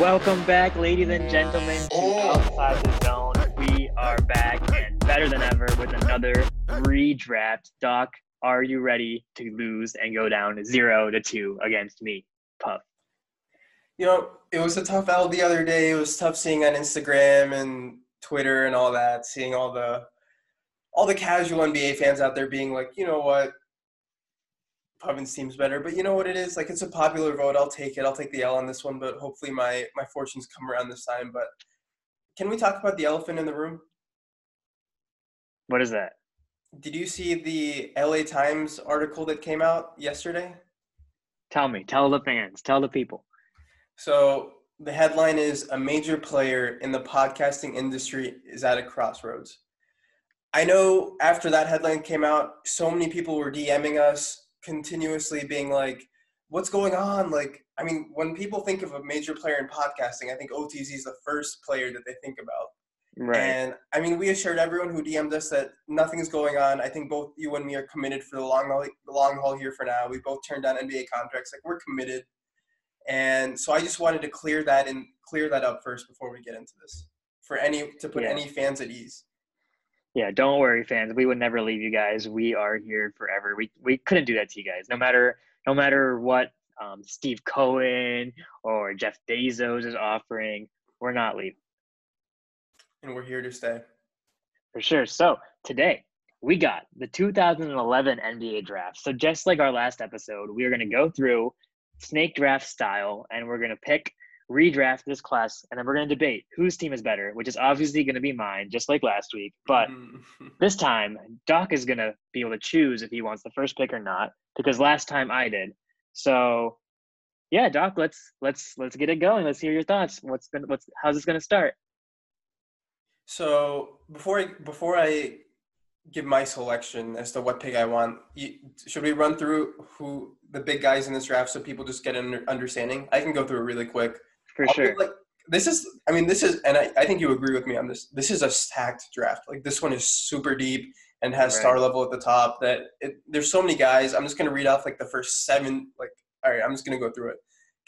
Welcome back, ladies and gentlemen, to oh. Outside the Zone. We are back and better than ever with another redraft. Doc, are you ready to lose and go down zero to two against me? Puff. You know, it was a tough L the other day. It was tough seeing on Instagram and Twitter and all that, seeing all the all the casual NBA fans out there being like, you know what, Puvin seems better. But you know what it is? Like it's a popular vote. I'll take it. I'll take the L on this one. But hopefully my my fortunes come around this time. But can we talk about the elephant in the room? What is that? Did you see the LA Times article that came out yesterday? Tell me. Tell the fans. Tell the people. So the headline is a major player in the podcasting industry is at a crossroads. I know after that headline came out, so many people were DMing us continuously being like, what's going on? Like, I mean, when people think of a major player in podcasting, I think OTZ is the first player that they think about. Right. And I mean, we assured everyone who DM'd us that nothing's going on. I think both you and me are committed for the long haul, the long haul here for now. We both turned down NBA contracts. Like we're committed. And so I just wanted to clear that and clear that up first before we get into this for any to put Yeah. any fans at ease. Yeah, don't worry, fans. We would never leave you guys. We are here forever. We we couldn't do that to you guys. No matter no matter what um, Steve Cohen or Jeff Bezos is offering, we're not leaving And we're here to stay. for sure. So today we got the 2011 NBA draft. So just like our last episode, we are going to go through snake draft style, and we're going to pick redraft this class, and then we're going to debate whose team is better, which is obviously going to be mine, just like last week. But Mm. This time, Doc is going to be able to choose if he wants the first pick or not because last time I did. So, yeah, Doc, let's let's let's get it going. Let's hear your thoughts. What's going what's how's this going to start? So before I before I give my selection as to what pick I want, you, should we run through who the big guys in this draft so people just get an understanding? I can go through it really quick. For I'll sure. Like this is, I mean, this is, and I, I think you agree with me on this. This is a stacked draft. Like this one is super deep and has Right. star level at the top. That it, there's so many guys. I'm just gonna read off like the first seven. Like, all right, I'm just gonna go through it.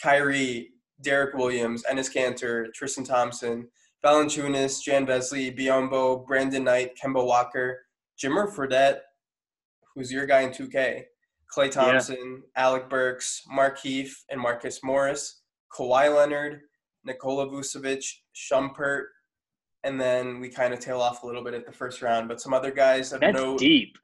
Kyrie, Derrick Williams, Enes Kanter, Tristan Thompson, Valanciunas, Jan Vesely, Biyombo, Brandon Knight, Kemba Walker, Jimmer Fredette, who's your guy in 2K, Klay Thompson, Alec Burks, Markieff, and Marcus Morris, Kawhi Leonard, Nikola Vucevic, Shumpert, and then we kind of tail off a little bit at the first round. But some other guys That's note. deep.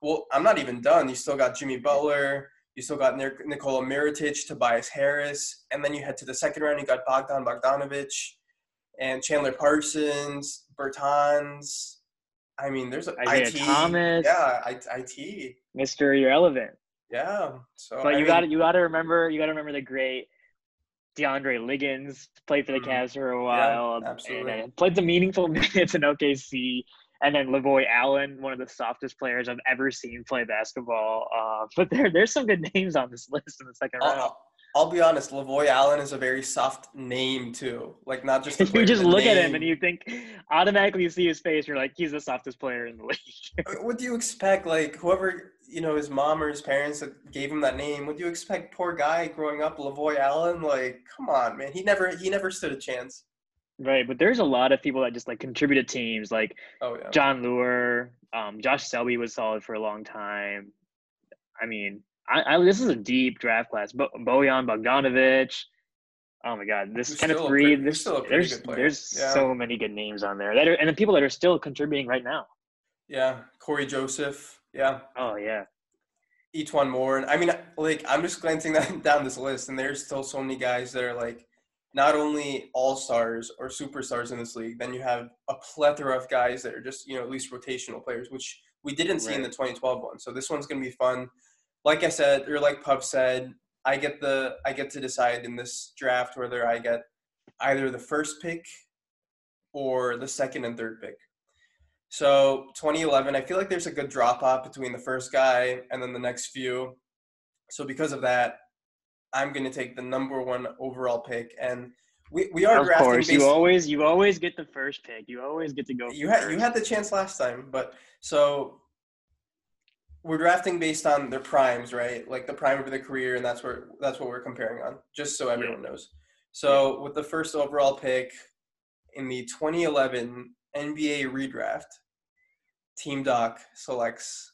Well, I'm not even done. You still got Jimmy Butler. You still got Nik- Nikola Mirotic, Tobias Harris, and then you head to the second round. You got Bogdan Bogdanovic and Chandler Parsons, Bertans. I mean, there's a Isaiah IT. Thomas. Yeah, I, IT. Mister Irrelevant. Yeah. So But I you got you got to remember you got to remember the great DeAndre Liggins played for the Mhm. Cavs for a while and absolutely. then played some meaningful minutes in OKC. And then Lavoy Allen, one of the softest players I've ever seen play basketball. Uh, but there, there's some good names on this list in the second round. I'll, be honest. Lavoy Allen is a very soft name too. Like not just. player, you just look at him and you think automatically you see his face. You're like, he's the softest player in the league. What do you expect? Like whoever you know, his mom or his parents that gave him that name. Do you expect? Poor guy growing up, Lavoy Allen. Like, come on, man. He never he never stood a chance. right, but there's a lot of people that just like contribute to teams, like Oh yeah. Jon Leuer, um, Josh Selby was solid for a long time. I mean, I, I this is a deep draft class. Bo- Bojan Bogdanovic. Oh my God, this kind of breed. There's there's there's Yeah. so many good names on there that are and the people that are still contributing right now. Yeah. Cory Joseph. Yeah. Oh yeah, E'Twaun Moore. And I mean, like, I'm just glancing down this list, and there's still so many guys that are like not only all stars or superstars in this league. Then you have a plethora of guys that are just you know at least rotational players, which we didn't see in the 2012 one. So this one's gonna be fun. Like I said, or like Pub said, I get the I get to decide in this draft whether I get either the first pick or the second and third pick. So 2011, I feel like there's a good drop off between the first guy and then the next few. So because of that, I'm going to take the number one overall pick, and we, we are of drafting course. based. You always you always get the first pick. You always get to go. you had you had the chance last time, but so we're drafting based on their primes, right? Like the prime of their career, and that's where that's what we're comparing on. Just so everyone knows. So with the first overall pick in the 2011 NBA redraft, Team Doc selects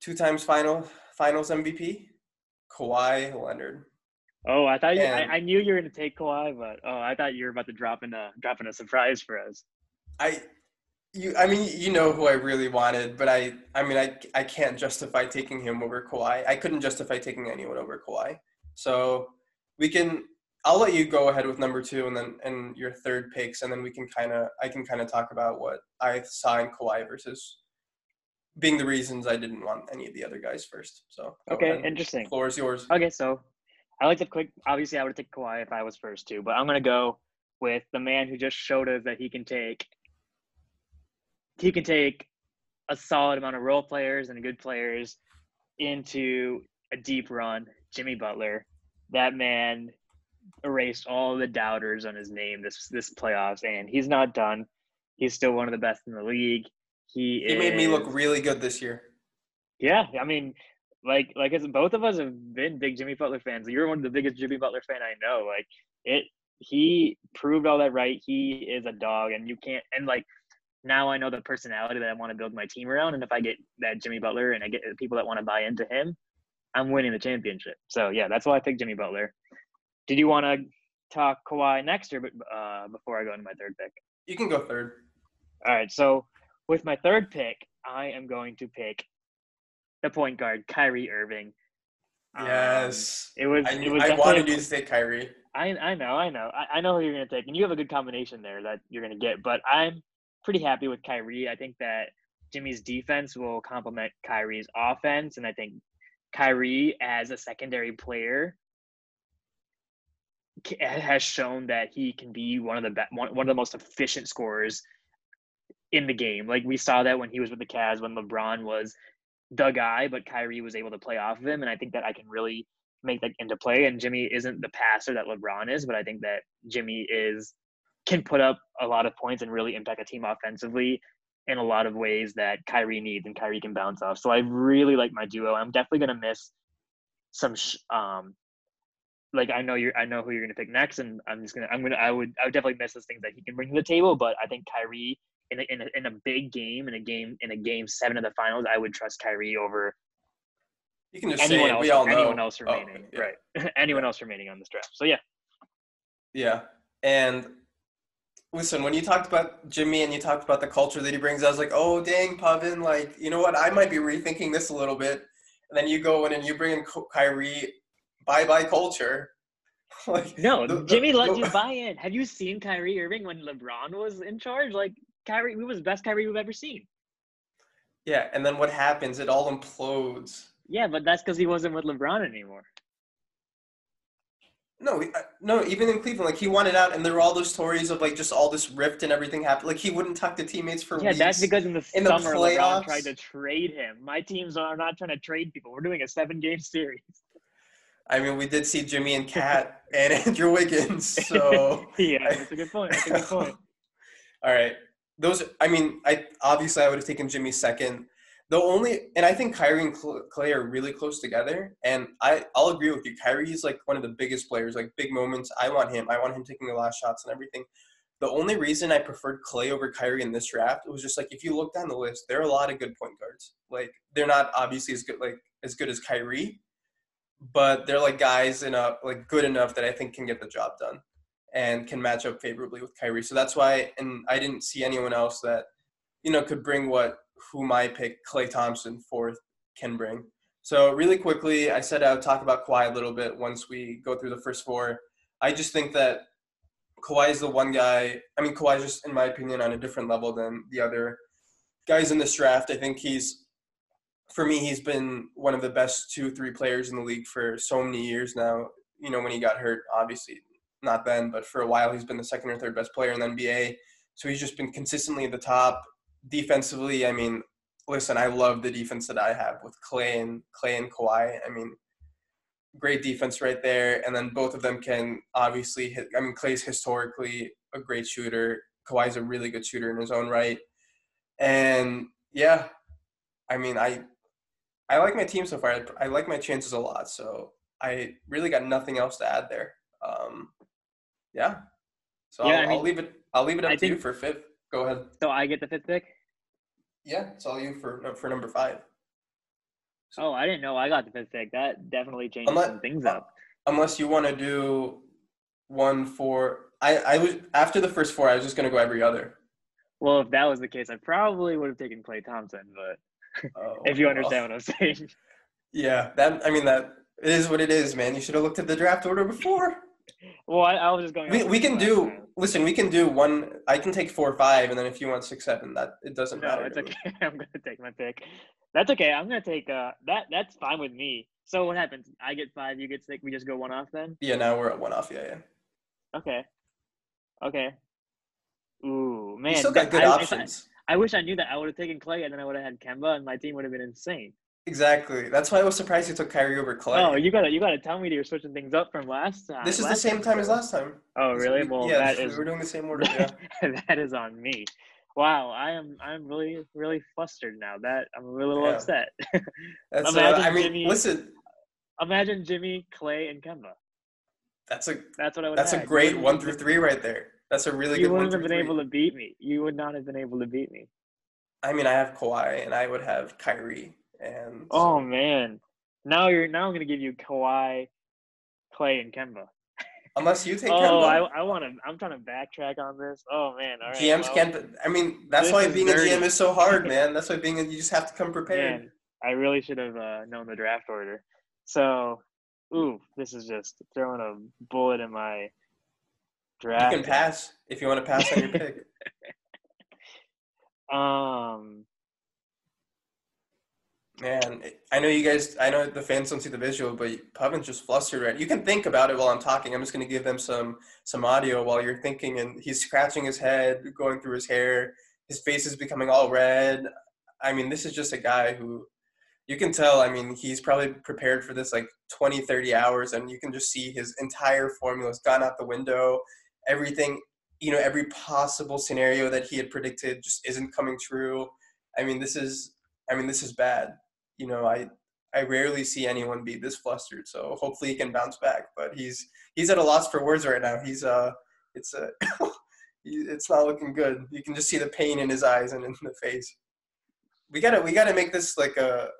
two times final finals MVP, Kawhi Leonard. Oh, I thought you, And- I, I knew you were going to take Kawhi, but oh, I thought you were about to drop in a drop in a surprise for us. I you I mean you know who I really wanted, but I I mean I I can't justify taking him over Kawhi. I couldn't justify taking anyone over Kawhi. So we can I'll let you go ahead with number two and then and your third picks and then we can kinda I can kinda talk about what I saw in Kawhi versus being the reasons I didn't want any of the other guys first. So Okay, interesting. Floor is yours. Okay, so I like to quick. Obviously, I would take Kawhi if I was first too, but I'm gonna go with the man who just showed us that he can take. He can take a solid amount of role players and good players into a deep run. Jimmy Butler, that man erased all the doubters on his name this this playoffs, and he's not done. He's still one of the best in the league. He He made me look really good this year. yeah, I mean, like like as both of us have been big Jimmy Butler fans. You're one of the biggest Jimmy Butler fan I know. Like it, he proved all that right. He is a dog, and you can't. And like now, I know the personality that I want to build my team around. And if I get that Jimmy Butler, and I get people that want to buy into him, I'm winning the championship. So yeah, that's why I picked Jimmy Butler. Did you want to talk Kawhi next, or uh, before I go into my third pick? You can go third. All right, so with my third pick, I am going to pick the point guard, Kyrie Irving. Um, Yes. it was. I, it was I wanted you to take Kyrie. I I know, I know, I, I know who you're gonna take, and you have a good combination there that you're gonna get. But I'm pretty happy with Kyrie. I think that Jimmy's defense will complement Kyrie's offense, and I think Kyrie as a secondary player has shown that he can be one of the be- one, one of the most efficient scorers in the game. Like we saw that when he was with the Cavs when LeBron was the guy, but Kyrie was able to play off of him, and I think that I can really make that into play. And Jimmy isn't the passer that LeBron is, but I think that Jimmy is can put up a lot of points and really impact a team offensively in a lot of ways that Kyrie needs and Kyrie can bounce off. So I really like my duo. I'm definitely gonna miss some sh- um like I know you're I know who you're gonna pick next and I'm just gonna I'm gonna I would I would definitely miss those things that he can bring to the table, but I think Kyrie in a, in a, in a big game in a game in a game seven of the finals, I would trust Kyrie over You can just anyone say else. We all know. anyone else Oh, remaining, yeah. right? anyone else remaining on this draft. So yeah, Yeah. And listen, when you talked about Jimmy and you talked about the culture that he brings, I was like, oh, dang, Pavin, like, you know what? I might be rethinking this a little bit. And then you go in and you bring in Ky- Kyrie, bye bye culture. like, no, the- the- Jimmy let the- you buy in. Have you seen Kyrie Irving when LeBron was in charge? Like Kyrie, he was the best Kyrie we've ever seen. Yeah. And then what happens? It all implodes. Yeah, but that's because he wasn't with LeBron anymore. No, uh, no. Even in Cleveland, like he wanted out, and there were all those stories of like just all this rift and everything happened. Like he wouldn't talk to teammates for Yeah, weeks. Yeah, that's because in the In the summer LeBron playoffs- tried to trade him. My teams are not trying to trade people. We're doing a seven-game series. I mean, we did see Jimmy and KAT and Andrew Wiggins. So yeah, that's a good point. That's a good point. All right. Those, I mean, I obviously I would have taken Jimmy second. The only, and I think Kyrie and Klay are really close together. And I, I'll agree with you. Kyrie is like one of the biggest players, like big moments. I want him. I want him taking the last shots and everything. The only reason I preferred Klay over Kyrie in this draft was just like if you look down the list, there are a lot of good point guards. Like they're not obviously as good like as good as Kyrie, but they're like guys in a like good enough that I think can get the job done and can match up favorably with Kyrie. So that's why, and I didn't see anyone else that, you know, could bring what who my pick, Klay Thompson, fourth, can bring. So really quickly, I said I would talk about Kawhi a little bit once we go through the first four. I just think that Kawhi is the one guy. I mean, Kawhi just, in my opinion, on a different level than the other guys in this draft. I think he's, for me, he's been one of the best two, three players in the league for so many years now. You know, when he got hurt, obviously not then, but for a while he's been the second or third best player in the NBA. So he's just been consistently at the top. Defensively, I mean, listen, I love the defense that I have with Klay and Klay and Kawhi. I mean, great defense right there. And then both of them can obviously hit. I mean, Klay's historically a great shooter. Kawhi's a really good shooter in his own right. And yeah, I mean, I I like my team so far. I, like my chances a lot. So I really got nothing else to add there. Um, yeah. So Yeah, I'll, I mean, I'll leave it. I'll leave it up I to you for fifth. Go ahead. So I get the fifth pick. Yeah, it's all you for for number five. Oh, I didn't know I got the fifth pick. That definitely changes Unless- some things up. Unless you want to do one for I I was after the first four. I was just gonna go every other. Well, if that was the case, I probably would have taken Klay Thompson. But Oh, if you well. understand what I'm saying, Yeah, that I mean that it is what it is, man. You should have looked at the draft order before. well, I, I was just going. We we can do time. listen. We can do one. I can take four, five, and then if you want six, seven, that it doesn't No, matter. it's okay. I'm gonna take my pick. That's okay. I'm gonna take uh that. That's fine with me. So what happens? I get five. You get six. We just go one off then. Yeah, now we're at one off. Yeah, yeah. Okay. Okay. Ooh man. you still got good I- options. I wish I knew that. I would have taken Klay, and then I would have had Kemba, and my team would have been insane. Exactly. That's why I was surprised you took Kyrie over Klay. Oh, you gotta you gotta tell me that you're switching things up from last time. this is the same time as last time. Oh, This- really? we- Well, yeah, that we is were doing the same order. Yeah. that is on me. Wow, I am I'm really really flustered now. That I'm a little Yeah. upset. That's. Uh, Imagine I mean, Jimmy- listen. Imagine Jimmy, Klay, and Kemba. That's a That's what I would. that's a had. Great one through three right there. That's a really You wouldn't have been three. able to beat me. You would not have been able to beat me. I mean, I have Kawhi, and I would have Kyrie, and Oh man, now you're now I'm gonna give you Kawhi, Klay, and Kemba. unless you take Oh, Kemba, I I want to. I'm trying to backtrack on this. Oh man, all right. GMs well, can't. I mean, that's why being dirty. a GM is so hard, man. That's why being a, you just have to come prepared. Man, I really should have uh, known the draft order. So, ooh, this is just throwing a bullet in my You can pass if you want to pass on your pick. Um, Man, I know you guys. I know the fans don't see the visual, but Pavin's just flustered. Right? You can think about it while I'm talking. I'm just going to give them some some audio while you're thinking, and he's scratching his head, going through his hair. His face is becoming all red. I mean, this is just a guy who you can tell. I mean, he's probably prepared for this like 20, 30 hours, and you can just see his entire formula has gone out the window. Everything, you know, every possible scenario that he had predicted just isn't coming true. I mean, this is. I mean, this is bad you know, I I rarely see anyone be this flustered. So hopefully he can bounce back. But he's he's at a loss for words right now. He's uh, it's a he- it's not looking good. You can just see the pain in his eyes and in the face. We gotta we gotta make this like a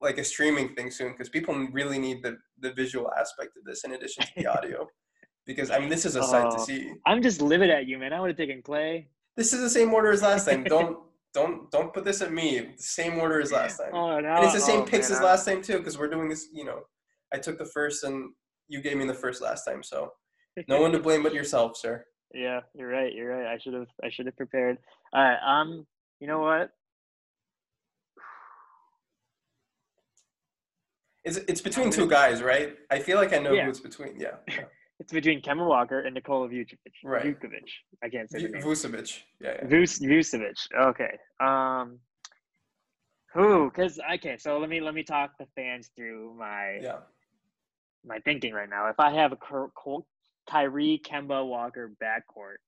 like a streaming thing soon because people really need the the visual aspect of this in addition to the audio. Because I mean, this is a sight to Oh. see. I'm just livid at you, man. I would have taken Klay. This is the same order as last time. Don't don't don't put this at me. The same order as last time. Oh no! And it's the same oh, picks man, as last time too, because we're doing this. You know, I took the first, and you gave me the first last time, so no one to blame but yourself, sir. Yeah, you're right. You're right. I should have. I should have prepared. All right. Um. You know what? It's it's between two guys, right? I feel like I know Yeah. who it's between. Yeah, yeah. It's between Kemba Walker and Nikola Vucevic. Right. Vucevic. I can't say the V- name. Vucevic. Yeah, yeah. Vuce, Vucevic. Okay. Um. Who? Because okay. So let me let me talk the fans through my yeah. my thinking right now. If I have a Ky- Ky- Kyrie Kemba Walker backcourt,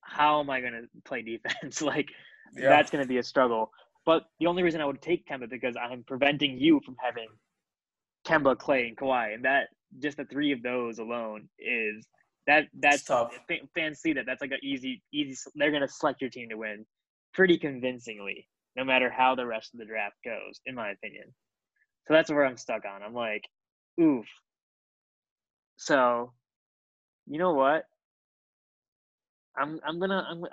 how am I gonna play defense? like Yeah. that's going to be a struggle. But the only reason I would take Kemba because I'm preventing you from having Kemba, Klay, and Kawhi, and that just the three of those alone is that that's tough. Fans see that that's like an easy, easy. They're to select your team to win pretty convincingly, no matter how the rest of the draft goes, in my opinion. So that's where I'm stuck on. I'm like, oof. So, you know what? I'm I'm gonna I'm uh,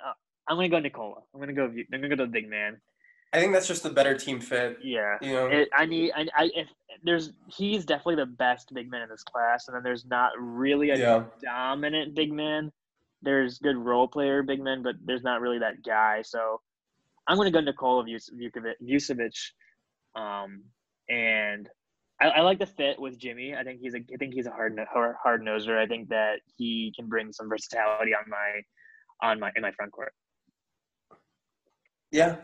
I'm gonna go Nicola. I'm gonna go. I'm gonna go to the big man. I think that's just a better team fit. Yeah. You know. It, I need. I, I if there's he's definitely the best big man in this class, and then there's not really a yeah. dominant big man. There's good role player big men, but there's not really that guy. So I'm gonna go Nikola Vucevic, um, and I, I like the fit with Jimmy. I think he's a I think he's a hard hard noser. I think that he can bring some versatility on my on my in my front court. Yeah.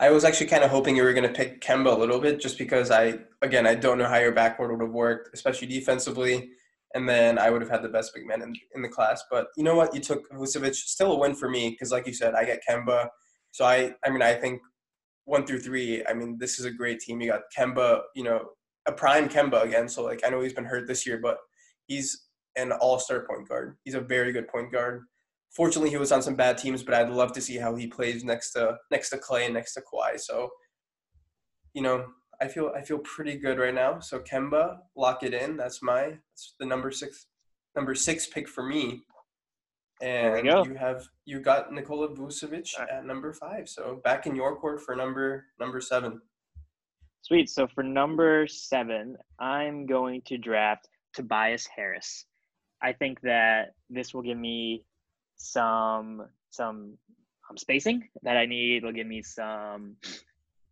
I was actually kind of hoping you were going to pick Kemba a little bit just because I, again, I don't know how your backcourt would have worked, especially defensively. And then I would have had the best big man in, in the class. But you know what? You took Vucevic. Still a win for me because, like you said, I get Kemba. So I, I mean, I think one through three, I mean, this is a great team. You got Kemba, you know, a prime Kemba again. So, like, I know he's been hurt this year, but he's an all-star point guard. He's a very good point guard. Fortunately, he was on some bad teams, but I'd love to see how he plays next to next to Klay and next to Kawhi. So, you know, I feel I feel pretty good right now. So Kemba, lock it in. That's my that's the number six number six pick for me. And you have you got Nikola Vucevic at number five. So back in your court for number number seven. Sweet. So for number seven, I'm going to draft Tobias Harris. I think that this will give me some some um, spacing that I need. It'll give me some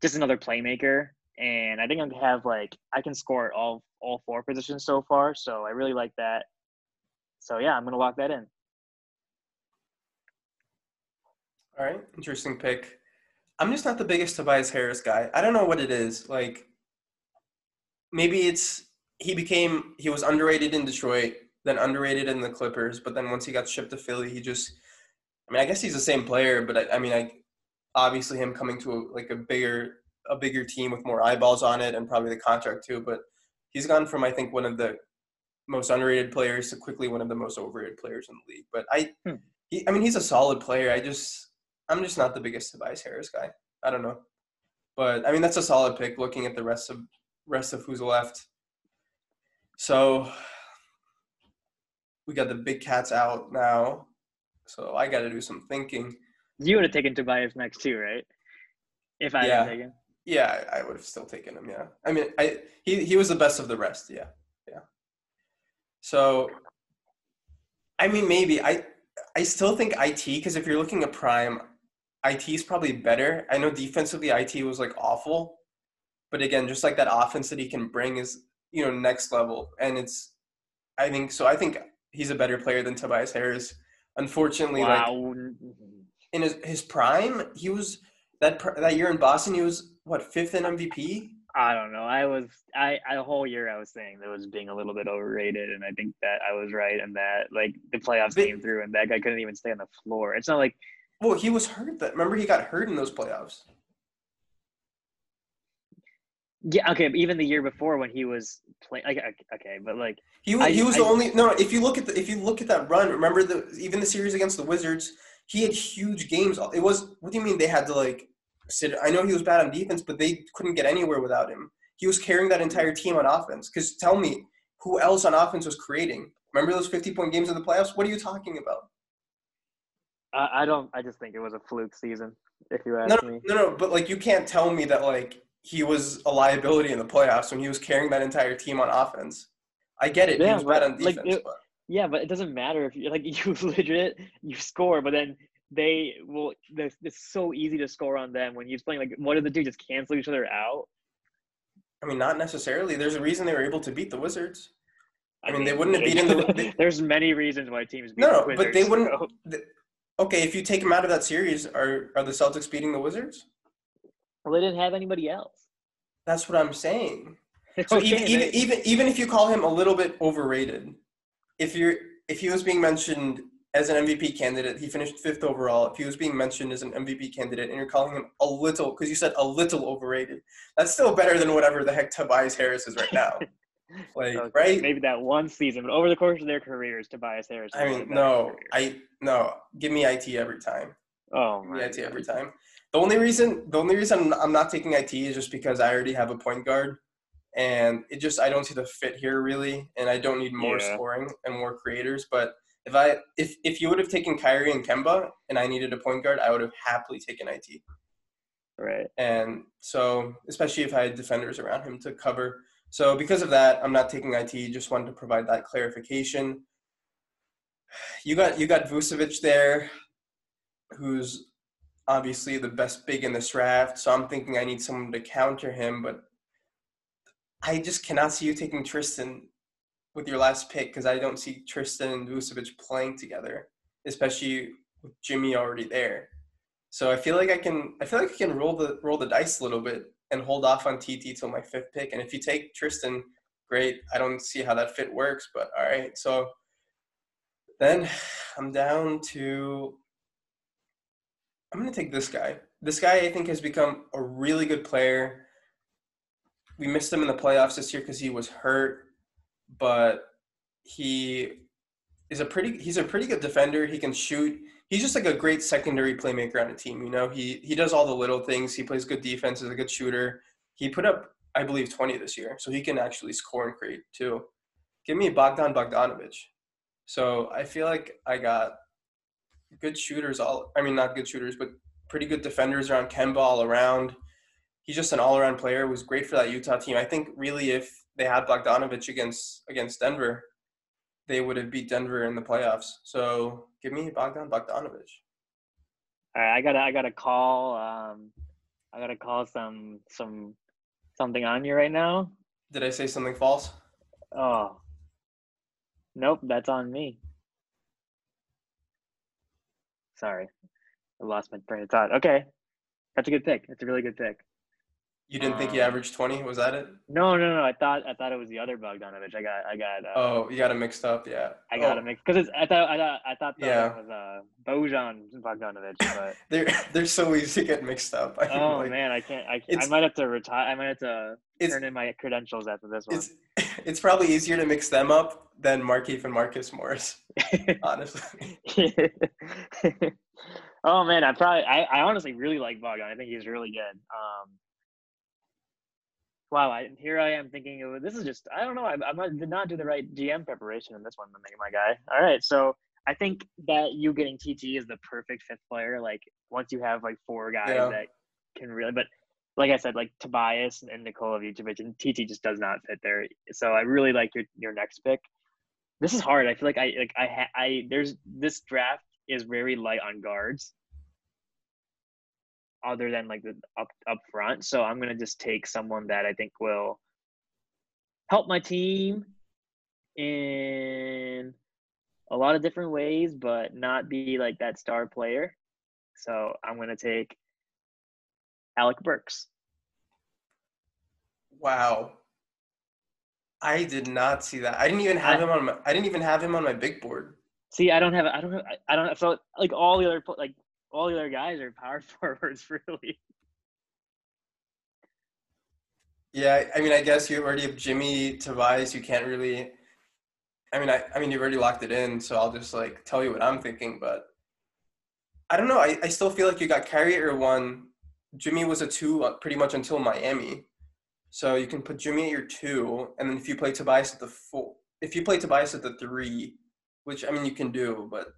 just another playmaker, and I think I'm gonna have like I can score all all four positions so far. So I really like that. So yeah, I'm gonna lock that in. All right, interesting pick. I'm just not the biggest Tobias Harris guy. I don't know what it is. Like maybe it's he became he was underrated in Detroit, then underrated in the Clippers, but then once he got shipped to Philly, he just I mean, I guess he's the same player, but I, I mean, I obviously him coming to a, like a bigger a bigger team with more eyeballs on it and probably the contract too, but he's gone from I think one of the most underrated players to quickly one of the most overrated players in the league. But I Hmm. he, I mean, he's a solid player. I just I'm just not the biggest Tobias Harris guy. I don't know. But I mean that's a solid pick looking at the rest of rest of who's left. So we got the big cats out now. So I got to do some thinking. You would have taken Tobias next too, right? If I Yeah. had taken. Yeah, I, would have still taken him. Yeah, I mean, I he he was the best of the rest. Yeah, yeah. So, I mean, maybe I I still think IT because if you're looking at prime, IT is probably better. I know defensively IT was like awful, but again, just like that offense that he can bring is you know next level, and it's I think so. I think he's a better player than Tobias Harris. Unfortunately, like in his, his prime, he was that that year in Boston. He was what fifth in MVP. I don't know. I was I, the whole year I was saying that was being a little bit overrated, and I think that I was right in that. Like the playoffs But- came through, and that guy couldn't even stay on the floor. It's not like Well, he was hurt. That remember he got hurt in those playoffs. Yeah, okay. But even the year before when he was playing, like okay, but like He was, I- he was I- the only no. no, If you look at the if you look at that run, remember the even the series against the Wizards, he had huge games. It was what do you mean they had to like sit? I know he was bad on defense, but they couldn't get anywhere without him. He was carrying that entire team on offense. Because tell me, who else on offense was creating? Remember those fifty point games in the playoffs? What are you talking about? I, I don't. I just think it was a fluke season. If you ask no, me, no, no, but like you can't tell me that like he was a liability in the playoffs when he was carrying that entire team on offense. I get it. he Yeah, was bad but, on like, defense, it- but yeah, but it doesn't matter if you like you legit you score, but then they will. It's, so easy to score on them when he's playing. Like, what do they do? Just cancel each other out? I mean, not necessarily. There's a reason they were able to beat the Wizards. I mean, they wouldn't have beaten the- they- There's many reasons why teams beat No, the no, but they wouldn't- so- The- Okay, if you take them out of that series, are are the Celtics beating the Wizards? Well, they didn't have anybody else. That's what I'm saying. So Okay, even, even even even if you call him a little bit overrated, if you're if he was being mentioned as an MVP candidate, he finished fifth overall. If he was being mentioned as an MVP candidate, and you're calling him a little because you said a little overrated, that's still better than whatever the heck Tobias Harris is right now. Like okay, right? Maybe that one season, but over the course of their careers, Tobias Harris. I mean, had a better no, career. I no. Give me IT every time. Oh Give me my IT every time. The only reason the only reason I'm not taking IT is just because I already have a point guard, and it just I don't see the fit here really, and I don't need more Yeah. scoring and more creators. But if I if if you would have taken Kyrie and Kemba, and I needed a point guard, I would have happily taken IT. Right. And so, especially if I had defenders around him to cover. So, because of that, I'm not taking IT. Just wanted to provide that clarification. You got you got Vucevic there, who's obviously the best big in this draft. So I'm thinking I need someone to counter him, but I just cannot see you taking Tristan with your last pick because I don't see Tristan and Vucevic playing together, especially with Jimmy already there. So I feel like I can I feel like I can roll the roll the dice a little bit and hold off on TT till my fifth pick. And if you take Tristan, great. I don't see how that fit works, but all right. So then I'm down to I'm gonna take this guy. This guy I think has become a really good player. We missed him in the playoffs this year because he was hurt, but he is a pretty he's a pretty good defender. He can shoot. He's just like a great secondary playmaker on a team. You know, he he does all the little things. He plays good defense. Is a good shooter. He put up I believe 20 this year, so he can actually score and create too. Give me Bogdan Bogdanovic. So I feel like I got good shooters. All I mean, not good shooters, but pretty good defenders around Kemba all around. He's just an all-around player. Was great for that Utah team. I think really if they had Bogdanovich against against Denver, they would have beat Denver in the playoffs. So give me Bogdan Bogdanovic. All right, I gotta I gotta call um I gotta call some some something on you right now. Did I say something false? Oh. Nope, that's on me. Sorry. I lost my train of thought. Okay. That's a good pick. That's a really good pick. You didn't think he Um, averaged 20? Was that it? No, no, no. I thought I thought it was the other Bogdanovich. I got I got uh, Oh, you got it mixed up. Yeah. I got oh, it mixed because it's I thought I thought I thought that Yeah. was uh Bojan Bogdanovich, but They're they're so easy to get mixed up. I mean, oh like, man, I can't. I, can't. I might have to retire. I might have to turn in my credentials after this one. it's it's probably easier to mix them up than Markieff and Marcus Morris. Honestly. oh man, I probably I, I honestly really like Bogdan. I think he's really good. Um, wow, I, here I am thinking of this is just I don't know. I, I did not do the right GM preparation in this one, I'm my guy. All right, so I think that you getting TT is the perfect fifth player. Like once you have like four guys Yeah. that can really, but like I said, like Tobias and Nikola Vucevic and TT just does not fit there. So I really like your your next pick. This is hard. I feel like I like I ha- I there's this draft is very light on guards, other than like the up up front. So I'm gonna just take someone that I think will help my team in a lot of different ways, but not be like that star player. So I'm gonna take Alec Burks. Wow. I did not see that. I didn't even have I- him on my I didn't even have him on my big board. See, I don't have, I don't have, I don't have, so like all the other, like all the other guys are power forwards, really. Yeah, I mean, I guess you already have Jimmy Tobias. You can't really. I mean, I, I mean, you've already locked it in, so I'll just like tell you what I'm thinking. But I don't know. I, I still feel like you got your one. Jimmy was a two uh, pretty much until Miami, so you can put Jimmy at your two, and then if you play Tobias at the four, if you play Tobias at the three, which I mean you can do, but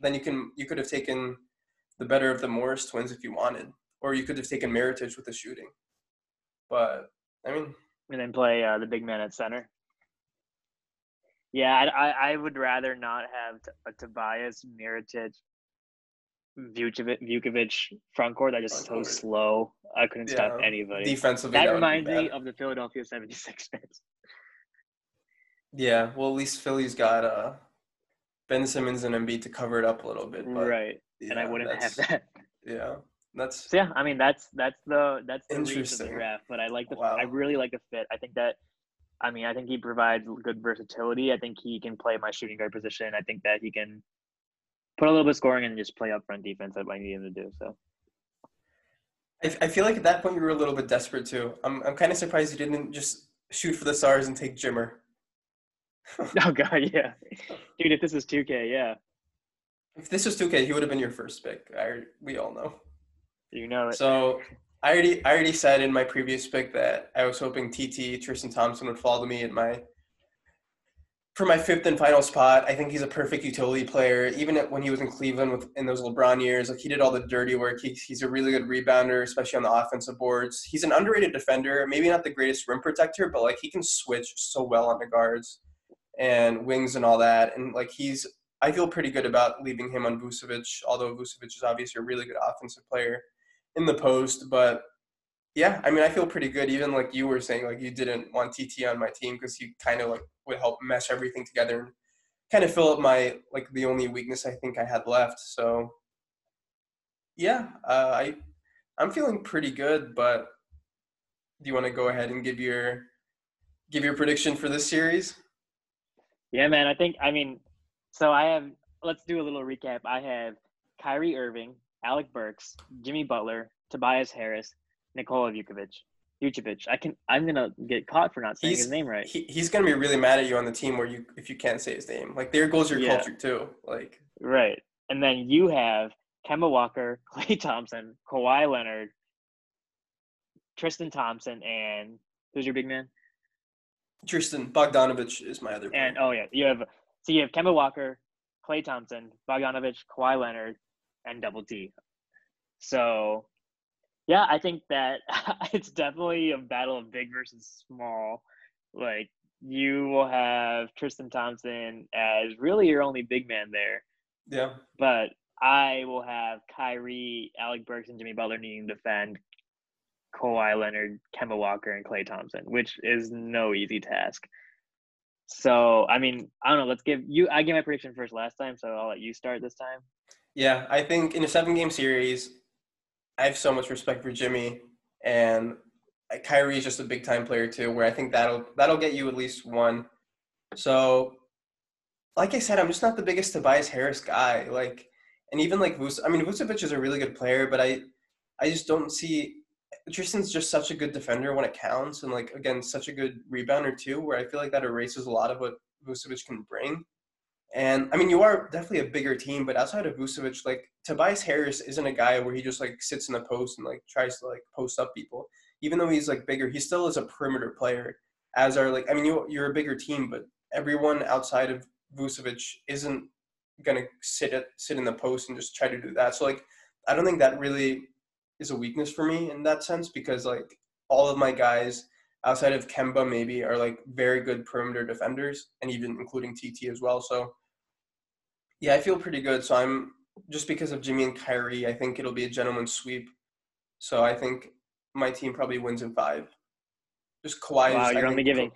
then you can you could have taken the better of the Morris twins if you wanted, or you could have taken Mirotic with the shooting. But I mean, And then play uh, the big man at center. Yeah, I, I, I would rather not have a Tobias, Mirotic, Vucevic, Vukovic front court that is so slow. I couldn't stop anybody. defensively, that be reminds me of the Philadelphia 76ers. Yeah, well, at least Philly's got uh, Ben Simmons and Embiid to cover it up a little bit. But right. and I wouldn't have that. Yeah, that's So yeah, I mean that's that's the that's the of the Interesting. draft. But I like the Wow. I really like the fit. I think that I mean I think he provides good versatility. I think he can play my shooting guard position. I think that he can put a little bit of scoring and just play up front defense that I need him to do. So I, I feel like at that point you were a little bit desperate too. I'm I'm kind of surprised you didn't just shoot for the stars and take Jimmer. oh god, yeah, dude. If this is 2K, yeah, If this was 2K, he would have been your first pick. I we all know. you know it. So I already I already said in my previous pick that I was hoping TT Tristan Thompson would follow me in my for my fifth and final spot. I think he's a perfect utility player. Even when he was in Cleveland with in those LeBron years, like he did all the dirty work. He, he's a really good rebounder, especially on the offensive boards. He's an underrated defender. Maybe not the greatest rim protector, but like he can switch so well on the guards and wings and all that. And like he's I feel pretty good about leaving him on Vucevic, although Vucevic is obviously a really good offensive player in the post. But yeah, I mean, I feel pretty good. Even like you were saying, like you didn't want TT on my team because he kind of like would help mesh everything together and kind of fill up my like the only weakness I think I had left. So yeah, uh, I I'm feeling pretty good. But do you want to go ahead and give your give your prediction for this series? Yeah, man. I think I mean, so I have. Let's do a little recap. I have Kyrie Irving, Alec Burks, Jimmy Butler, Tobias Harris, Nikola Vukovic. Vucevic. I can. I'm gonna get caught for not saying He's- his name right. He, he's gonna be really mad at you on the team where you if you can't say his name. Like there goes your Yeah. culture too. Like Right. And then you have Kemba Walker, Klay Thompson, Kawhi Leonard, Tristan Thompson, and who's your big man? Tristan Bogdanovich is my other. And player. oh yeah, you have so you have Kemba Walker, Klay Thompson, Bogdanovich, Kawhi Leonard, and Double T. So yeah, I think that it's definitely a battle of big versus small. Like you will have Tristan Thompson as really your only big man there. yeah, but I will have Kyrie, Alec Burks, and Jimmy Butler needing to defend Kawhi Leonard, Kemba Walker, and Klay Thompson, which is no easy task. So, I mean, I don't know. Let's give you. I gave my prediction first last time, so I'll let you start this time. yeah. I think in a seven game series, I have so much respect for Jimmy and Kyrie is just a big time player too. Where I think that'll that'll get you at least one. So, like I said, I'm just not the biggest Tobias Harris guy. Like, and even like Vuce, I mean, Vucevic is a really good player, but I, I just don't see. Tristan's just such a good defender when it counts, and like again, such a good rebounder too. Where I feel like that erases a lot of what Vucevic can bring. And I mean, you are definitely a bigger team, but outside of Vucevic, like Tobias Harris isn't a guy where he just like sits in the post and like tries to like post up people. Even though he's like bigger, he still is a perimeter player. As are like, I mean, you you're a bigger team, but everyone outside of Vucevic isn't gonna sit at sit in the post and just try to do that. So like, I don't think that really is a weakness for me in that sense because like all of my guys outside of Kemba maybe are like very good perimeter defenders and even including TT as well. So yeah, I feel pretty good. So I'm just because of Jimmy and Kyrie, I think it'll be a gentleman's sweep. So I think my team probably wins in five. Just Kawhi. Wow, is, you're only giving.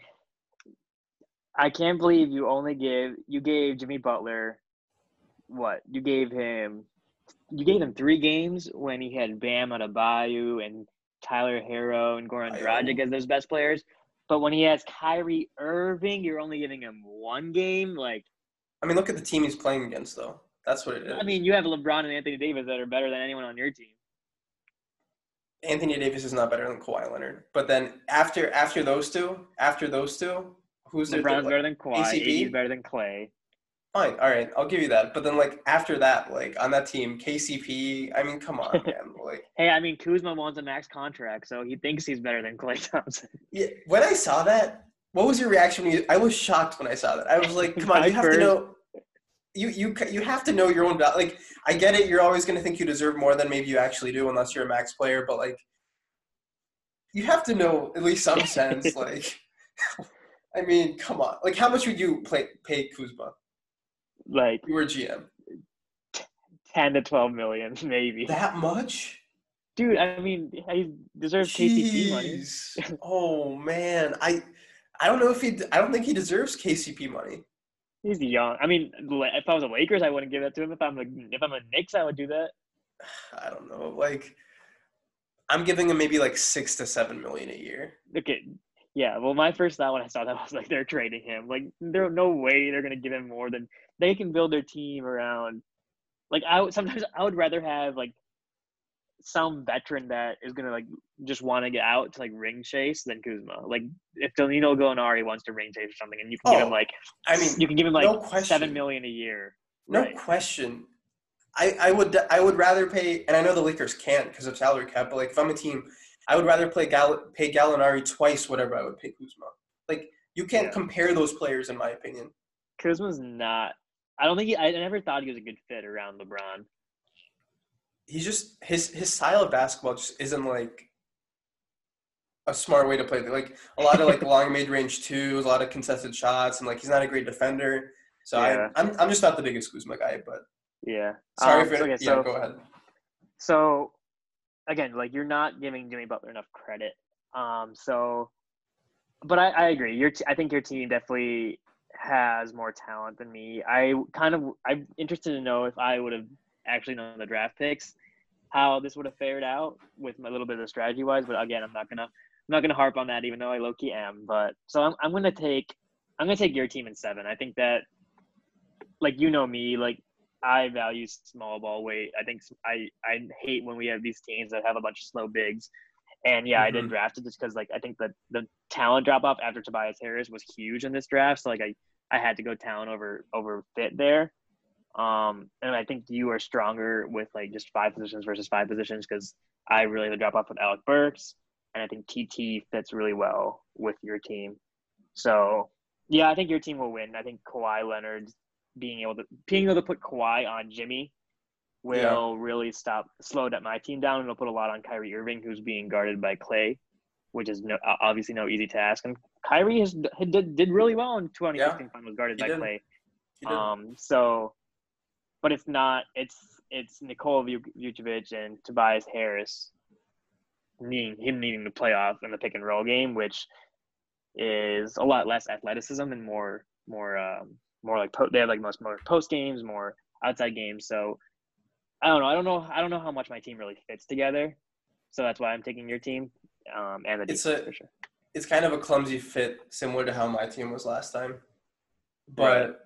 I can't believe you only give you gave Jimmy Butler what you gave him. You gave him three games when he had Bam Adebayo and Tyler Herro and Goran Dragic as those best players. But when he has Kyrie Irving, you're only giving him one game. Like, I mean, look at the team he's playing against, though. That's what it is. I mean, you have LeBron and Anthony Davis that are better than anyone on your team. Anthony Davis is not better than Kawhi Leonard. But then after after those two, after those two, who's the LeBron's better than Kawhi. KCP? AD's better than Klay. Fine, all right, I'll give you that. But then like after that, like on that team, KCP. I mean, come on, man. Like Hey, I mean, Kuzma wants a max contract, so he thinks he's better than Klay Thompson. yeah, when I saw that, what was your reaction? When you, I was shocked when I saw that. I was like, come on, you have first- to know. You, you you have to know your own value. Like I get it, you're always gonna think you deserve more than maybe you actually do, unless you're a max player. But like, you have to know at least some sense. Like, I mean, come on. Like, how much would you play pay Kuzma? Like You were GM. ten to twelve million, maybe. That much? Dude, I mean, he deserves KCP money. Oh man, I I don't know if he. I don't think he deserves KCP money. He's young. I mean, if I was a Lakers, I wouldn't give that to him. If I'm a if I'm a Knicks, I would do that. I don't know. Like, I'm giving him maybe like six to seven million a year. Okay, yeah. Well, my first thought when I saw that was like they're trading him. Like, there's no way they're gonna give him more than they can build their team around. Like, I sometimes I would rather have like some veteran that is gonna like just want to get out to like ring chase than Kuzma. Like, if Danilo Gallinari wants to ring chase or something, and you can give him Oh, like I mean, you can give him like no seven million a year. no right. question. I, I would I would rather pay, and I know the Lakers can't because of salary cap. But like, if I'm a team, I would rather play Gall- pay Gallinari twice whatever I would pay Kuzma. Like, you can't Yeah. compare those players, in my opinion. Kuzma's not. I don't think he. I never thought he was a good fit around LeBron. He's just his his style of basketball just isn't like a smart way to play. Like a lot of like long mid range twos, a lot of contested shots, and like he's not a great defender. So Yeah. I, I'm I'm just not the biggest Kuzma guy, but Yeah. sorry Um, for okay, yeah. so- go ahead. So, again, like you're not giving Jimmy Butler enough credit. Um. So, but I, I agree. Your t- I think your team definitely has more talent than me. I kind of I'm interested to know if I would have actually known the draft picks, how this would have fared out with my little bit of strategy wise. But again, I'm not gonna I'm not gonna harp on that, even though I low key am. But so I'm I'm gonna take I'm gonna take your team in seven. I think that like you know me, like I value small ball weight. I think I I hate when we have these teams that have a bunch of slow bigs, And yeah, I did Mhm. draft it just because like I think that the talent drop off after Tobias Harris was huge in this draft. So like I, I had to go talent over over fit there. Um, and I think you are stronger with like just five positions versus five positions because I really drop off with Alec Burks, and I think TT fits really well with your team. So yeah, I think your team will win. I think Kawhi Leonard being able to being able to put Kawhi on Jimmy will really stop slow that my team down. It'll put a lot on Kyrie Irving, who's being guarded by Klay, which is no, obviously no easy task. And Kyrie has did, did really well in 2016 finals guarded by did. Klay. Um, so, but it's not. It's it's Nikola Vu- Vucevic and Tobias Harris needing him needing to play off in the pick and roll game, which is a lot less athleticism and more more um, more like po- they have like most more post games, more outside games. So I don't know. I don't know. I don't know how much my team really fits together. So that's why I'm taking your team um, and the It's defense a- for sure. it's kind of a clumsy fit, similar to how my team was last time. But Right.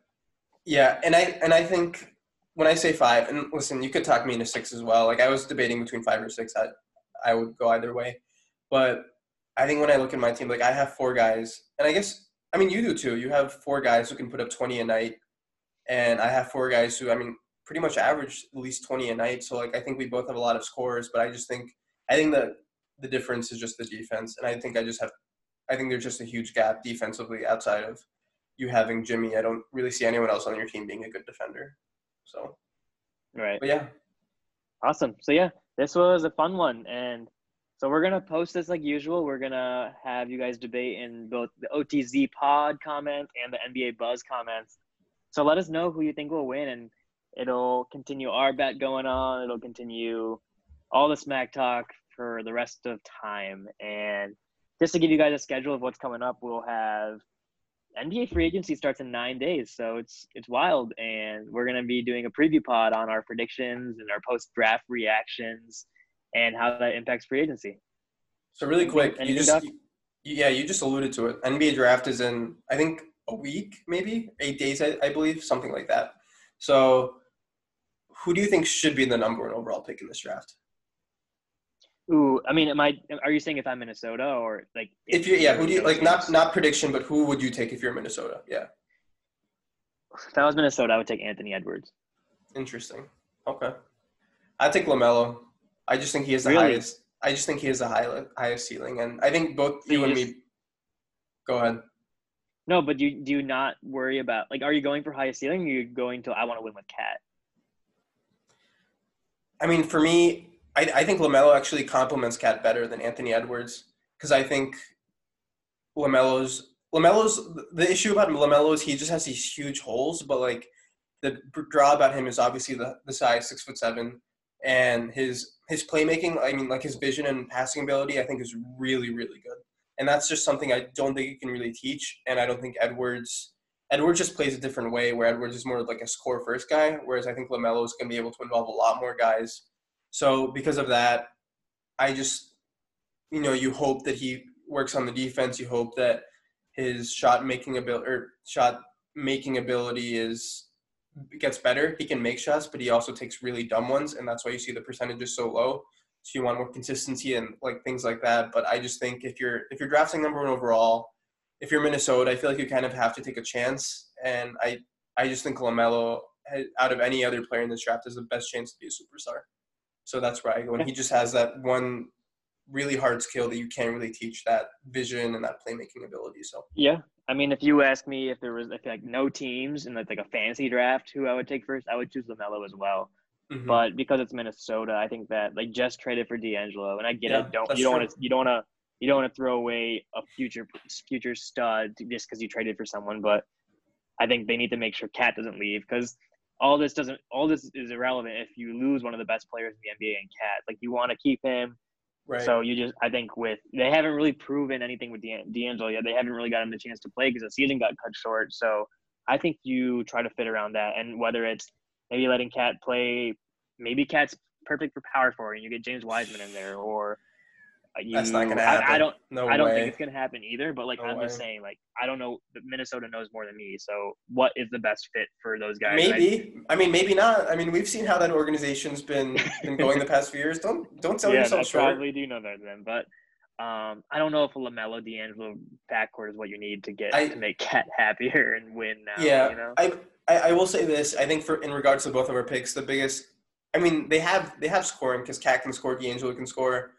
yeah, and I and I think when I say five, and listen, you could talk me into six as well. Like I was debating between five or six. I I would go either way, but I think when I look at my team, like I have four guys, and I guess I mean you do too. You have four guys who can put up twenty a night, and I have four guys who I mean pretty much average at least twenty a night. So like I think we both have a lot of scores, but I just think I think that the difference is just the defense, and I think I just have I think there's just a huge gap defensively outside of you having Jimmy. I don't really see anyone else on your team being a good defender. So, Right. but yeah, Awesome. So yeah, this was a fun one, and so we're gonna post this like usual. We're gonna have you guys debate in both the OTZ Pod comments and the NBA Buzz comments. So let us know who you think will win, and it'll continue our bet going on. It'll continue all the smack talk for the rest of time. And just to give you guys a schedule of what's coming up, we'll have NBA free agency starts in nine days, so it's it's wild, and we're gonna be doing a preview pod on our predictions and our post draft reactions and how that impacts free agency. so really Anything- quick, you anything, just you, yeah, you just alluded to it. NBA draft is in I think a week, maybe eight days, I, I believe, something like that. So, who do you think should be the number one overall pick in this draft? Ooh, I mean, am I? Are you saying if I'm Minnesota or like? If you yeah, who do you like? Not not prediction, but who would you take if you're Minnesota? Yeah, If I was Minnesota, I would take Anthony Edwards. interesting. Okay, I take Lamelo. I just think he has the Really? highest. I just think he has the high, highest ceiling, and I think both So you you and just- me. Go ahead. No, but do you, do you not worry about like? Are you going for highest ceiling? Or are you going to I want to win with KAT? I mean, for me, I, I think Lamelo actually complements KAT better than Anthony Edwards because I think Lamelo's Lamelo's the issue about Lamelo is he just has these huge holes, but like the draw about him is obviously the, the size, six foot seven, and his his playmaking. I mean, like his vision and passing ability, I think is really really good, and that's just something I don't think you can really teach, and I don't think Edwards. Edwards just plays a different way, where Edwards is more like a score first guy, whereas I think Lamelo is going to be able to involve a lot more guys. So because of that, I just, you know, you hope that he works on the defense. You hope that his shot making ability or shot making ability is gets better. He can make shots, but he also takes really dumb ones, and that's why you see the percentages so low. So you want more consistency and like things like that. But I just think if you're if you're drafting number one overall, if you're Minnesota, I feel like you kind of have to take a chance. And I I just think Lamelo, out of any other player in this draft, has the best chance to be a superstar. So that's where I go. And he just has that one really hard skill that you can't really teach that vision and that playmaking ability. So Yeah, I mean, if you ask me if there was if like no teams and like like a fantasy draft, who I would take first, I would choose Lamelo as well. mhm. But because it's Minnesota, I think that like just traded for D'Angelo, and I get Yeah, it. Don't you don't want to you don't want to you don't want to throw away a future future stud just because you traded for someone. But I think they need to make sure KAT doesn't leave because all this doesn't all this is irrelevant if you lose one of the best players in the NBA and KAT. Like you want to keep him. right. So you just, I think with they haven't really proven anything with D'An- D'Angelo yet. They haven't really gotten the chance to play because the season got cut short. So I think you try to fit around that, and whether it's maybe letting KAT play, maybe KAT's perfect for power forward, and you get James Wiseman in there, or you. That's not gonna happen. I, don't. no I don't way. think it's gonna happen either. But like No I'm just saying, like I don't know. Minnesota knows more than me. So what is the best fit for those guys? And I- Maybe. I mean, maybe not. I mean, we've seen how that organization's been been going the past few years. Don't don't sell yeah, yourself I short. probably do know that then. But Um, I don't know if a Lamelo D'Angelo backcourt is what you need to get I- to make KAT happier and win now. Yeah, you know. I, I I will say this. I think for in regards to both of our picks, the biggest. I mean, they have they have scoring because KAT can score, D'Angelo can score.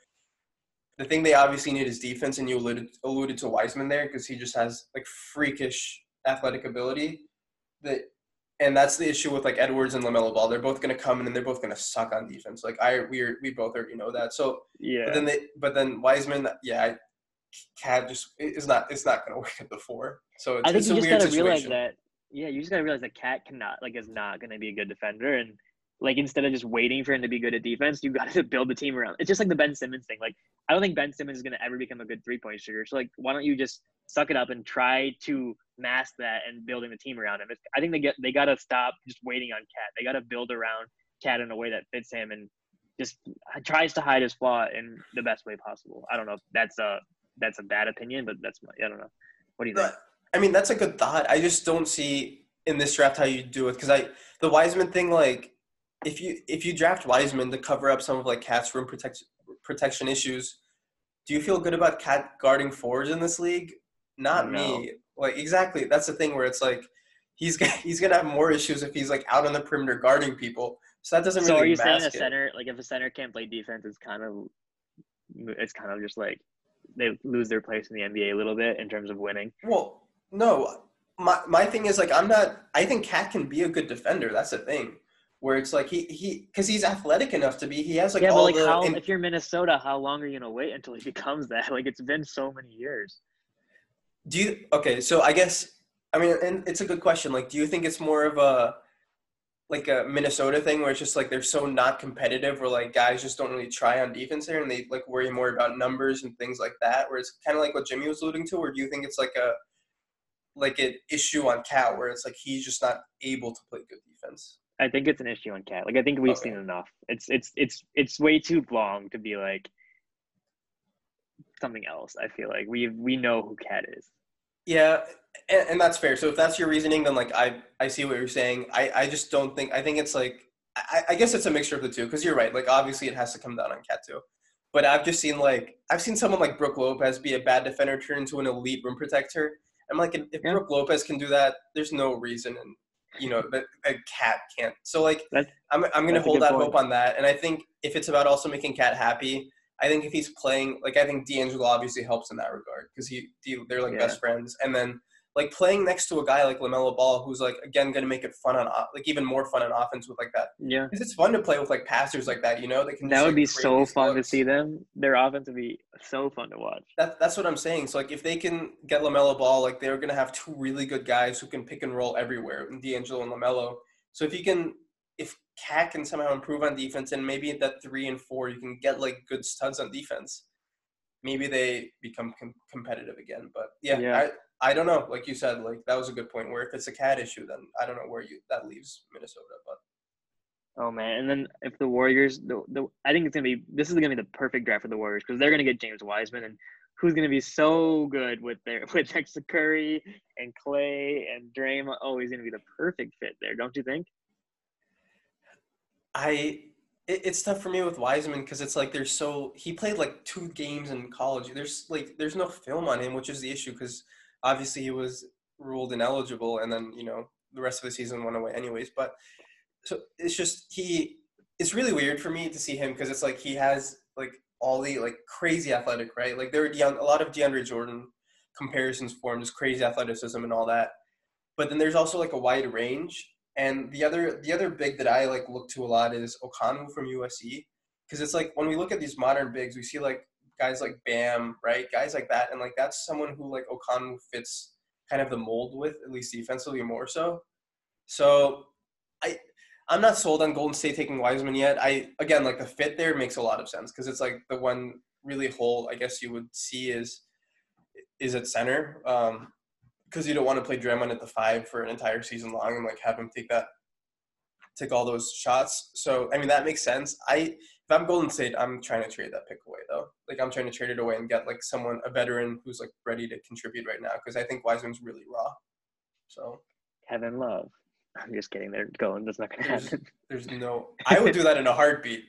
The thing they obviously need is defense, and you alluded alluded to Wiseman there because he just has like freakish athletic ability. That and that's the issue with like Edwards and Lamelo Ball. They're both going to come in and they're both going to suck on defense. Like I we are, we both already know that. So yeah. but then they but then Wiseman, yeah, KAT just is not it's not going to work at the four. So it's, I think it's you a just gotta realize that. Yeah, you just gotta realize that KAT cannot like is not gonna be a good defender, and like instead of just waiting for him to be good at defense, you got to build the team around. It's just like the Ben Simmons thing. Like I don't think Ben Simmons is gonna ever become a good three point shooter. So like, why don't you just suck it up and try to mask that and building the team around him? It's, I think they get they gotta stop just waiting on KAT. They gotta build around KAT in a way that fits him and just uh, tries to hide his flaw in the best way possible. I don't know if that's a that's a bad opinion, but that's my I don't know. What do you think? I mean, that's a good thought. I just don't see in this draft how you do it because I the Wiseman thing like if you if you draft Wiseman to cover up some of like KAT's room protect, protection issues, do you feel good about KAT guarding forwards in this league? Not No. me. Like exactly, that's the thing where it's like he's g- he's gonna have more issues if he's like out on the perimeter guarding people. So that doesn't So really are you saying a center like if a center can't play defense, it's kind of it's kind of just like they lose their place in the NBA a little bit in terms of winning. Well, no. My my thing is like I'm not. I think KAT can be a good defender. That's the thing. Where it's like he he because he's athletic enough to be. He has like yeah, but like the. how in- if you're Minnesota, how long are you gonna wait until he becomes that? Like it's been so many years. do you okay? So I guess I mean, and it's a good question. Like, do you think it's more of a like a Minnesota thing where it's just like they're so not competitive, where like guys just don't really try on defense there, and they like worry more about numbers and things like that. Where it's kind of like what Jimmy was alluding to, or do you think it's like a like an issue on KAT where it's like he's just not able to play good defense? I think it's an issue on KAT. Like I think we've Okay. seen enough. It's it's it's it's way too long to be like something else. I feel like we we know who KAT is. Yeah, and, and that's fair. So if that's your reasoning, then like I I see what you're saying. I I just don't think I think it's like I, I guess it's a mixture of the two because you're right. Like obviously it has to come down on KAT too. But I've just seen like I've seen someone like Brooke Lopez be a bad defender turn into an elite rim protector. I'm like if, if Yeah. Brooke Lopez can do that, there's no reason and you know that a KAT can't. So like That's- I'm I'm gonna hold point. hope on that. And I think if it's about also making KAT happy, I think if he's playing, like I think D'Angelo obviously helps in that regard because he, he they're like Yeah. best friends, and then like playing next to a guy like Lamelo Ball, who's like again going to make it fun on like even more fun on offense with like that. Yeah. Because it's fun to play with like passers like that, you know. They can. That just, would like, be so fun to see them. Their offense would be so fun to watch. That, that's what I'm saying. So like if they can get Lamelo Ball, like they're gonna have two really good guys who can pick and roll everywhere, D'Angelo and Lamelo. So if you can, if KAT can somehow improve on defense, and maybe at that three and four, you can get like good studs on defense. Maybe they become com- competitive again. But yeah, Yeah. I don't know. Like you said, like that was a good point. Where if it's a KAT issue, then I don't know where you that leaves Minnesota. But Oh man! And then if the Warriors, the, the I think it's gonna be this is gonna be the perfect draft for the Warriors because they're gonna get James Wiseman and who's gonna be so good with their with next to Curry and Klay and Draymond. Oh, he's gonna be the perfect fit there, don't you think? I it, it's tough for me with Wiseman because it's like there's so he played like two games in college. There's like there's no film on him, which is the issue because obviously he was ruled ineligible, and then you know the rest of the season went away anyways. But so it's just he. It's really weird for me to see him because it's like he has like all the like crazy athletic, right? Like there DeAnd- a lot of DeAndre Jordan comparisons for him, just crazy athleticism and all that. But then there's also like a wide range and the other the other big that I like look to a lot is Okongwu from USC because it's like when we look at these modern bigs, we see like guys like Bam, right? Guys like that, and like that's someone who like Okongwu fits kind of the mold with, at least defensively more so. So I I'm not sold on Golden State taking Wiseman yet. I again like the fit there makes a lot of sense because it's like the one really hole I guess you would see is is at center. Um, because you don't want to play Draymond at the five for an entire season long and like have him take that take all those shots. So I mean that makes sense. I if I'm Golden State, I'm trying to trade that pick away though. Like I'm trying to trade it away and get like someone a veteran who's like ready to contribute right now because I think Wiseman's really raw. So Kevin Love. I'm just kidding. They're going. That's not gonna There's- happen. there's no I would do that in a heartbeat.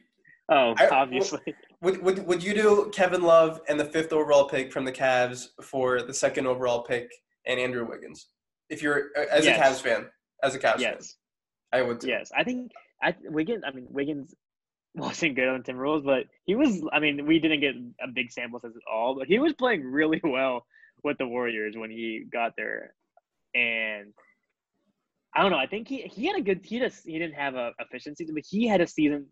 Oh, I- obviously. would, would would you do Kevin Love and the fifth overall pick from the Cavs for the second overall pick and Andrew Wiggins? If you're uh, as Yes. a Cavs fan, as a Cavs fan, Yes, I would. Too. yes. I think I Wiggins. I mean, Wiggins wasn't good on the Timberwolves, but he was. I mean, we didn't get a big sample size at all, but he was playing really well with the Warriors when he got there, and I don't know. I think he he had a good. He just he didn't have a efficient season, but he had a season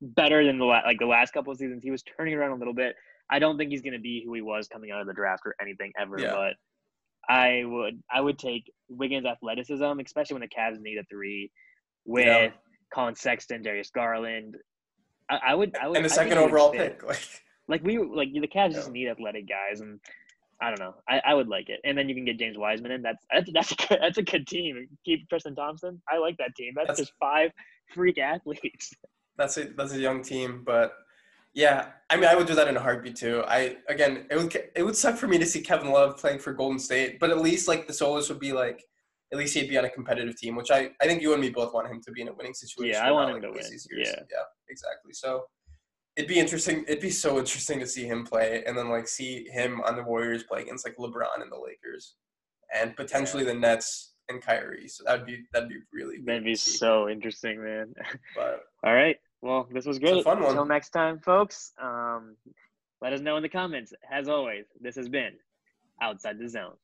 better than the la- like the last couple of seasons. He was turning around a little bit. I don't think he's going to be who he was coming out of the draft or anything ever, Yeah. but I would I would take Wiggins' athleticism, especially when the Cavs need a three with Yeah. Collin Sexton, Darius Garland. I, I would I would And the second overall pick, like Like we like the Cavs just need athletic guys, and I don't know. I, I would like it, and then you can get James Wiseman in. That's that's that's a good, that's a good team. Keep Tristan Thompson. I like that team. That's, That's- just five freak athletes. that's a that's a young team, but yeah, I mean, I would do that in a heartbeat too. I again, it would it would suck for me to see Kevin Love playing for Golden State, but at least like the Solos would be like, at least he'd be on a competitive team, which I I think you and me both want him to be in a winning situation. Yeah, I want him to win. Yeah. yeah, exactly. So it'd be interesting. It'd be so interesting to see him play, and then like see him on the Warriors play against like LeBron and the Lakers, and potentially the Nets and Kyrie. So that'd be that'd be really That'd be so interesting, man. But All right. Well, this was a great. fun one. Until next time, folks. Um, let us know in the comments. As always, this has been Outside the Zone.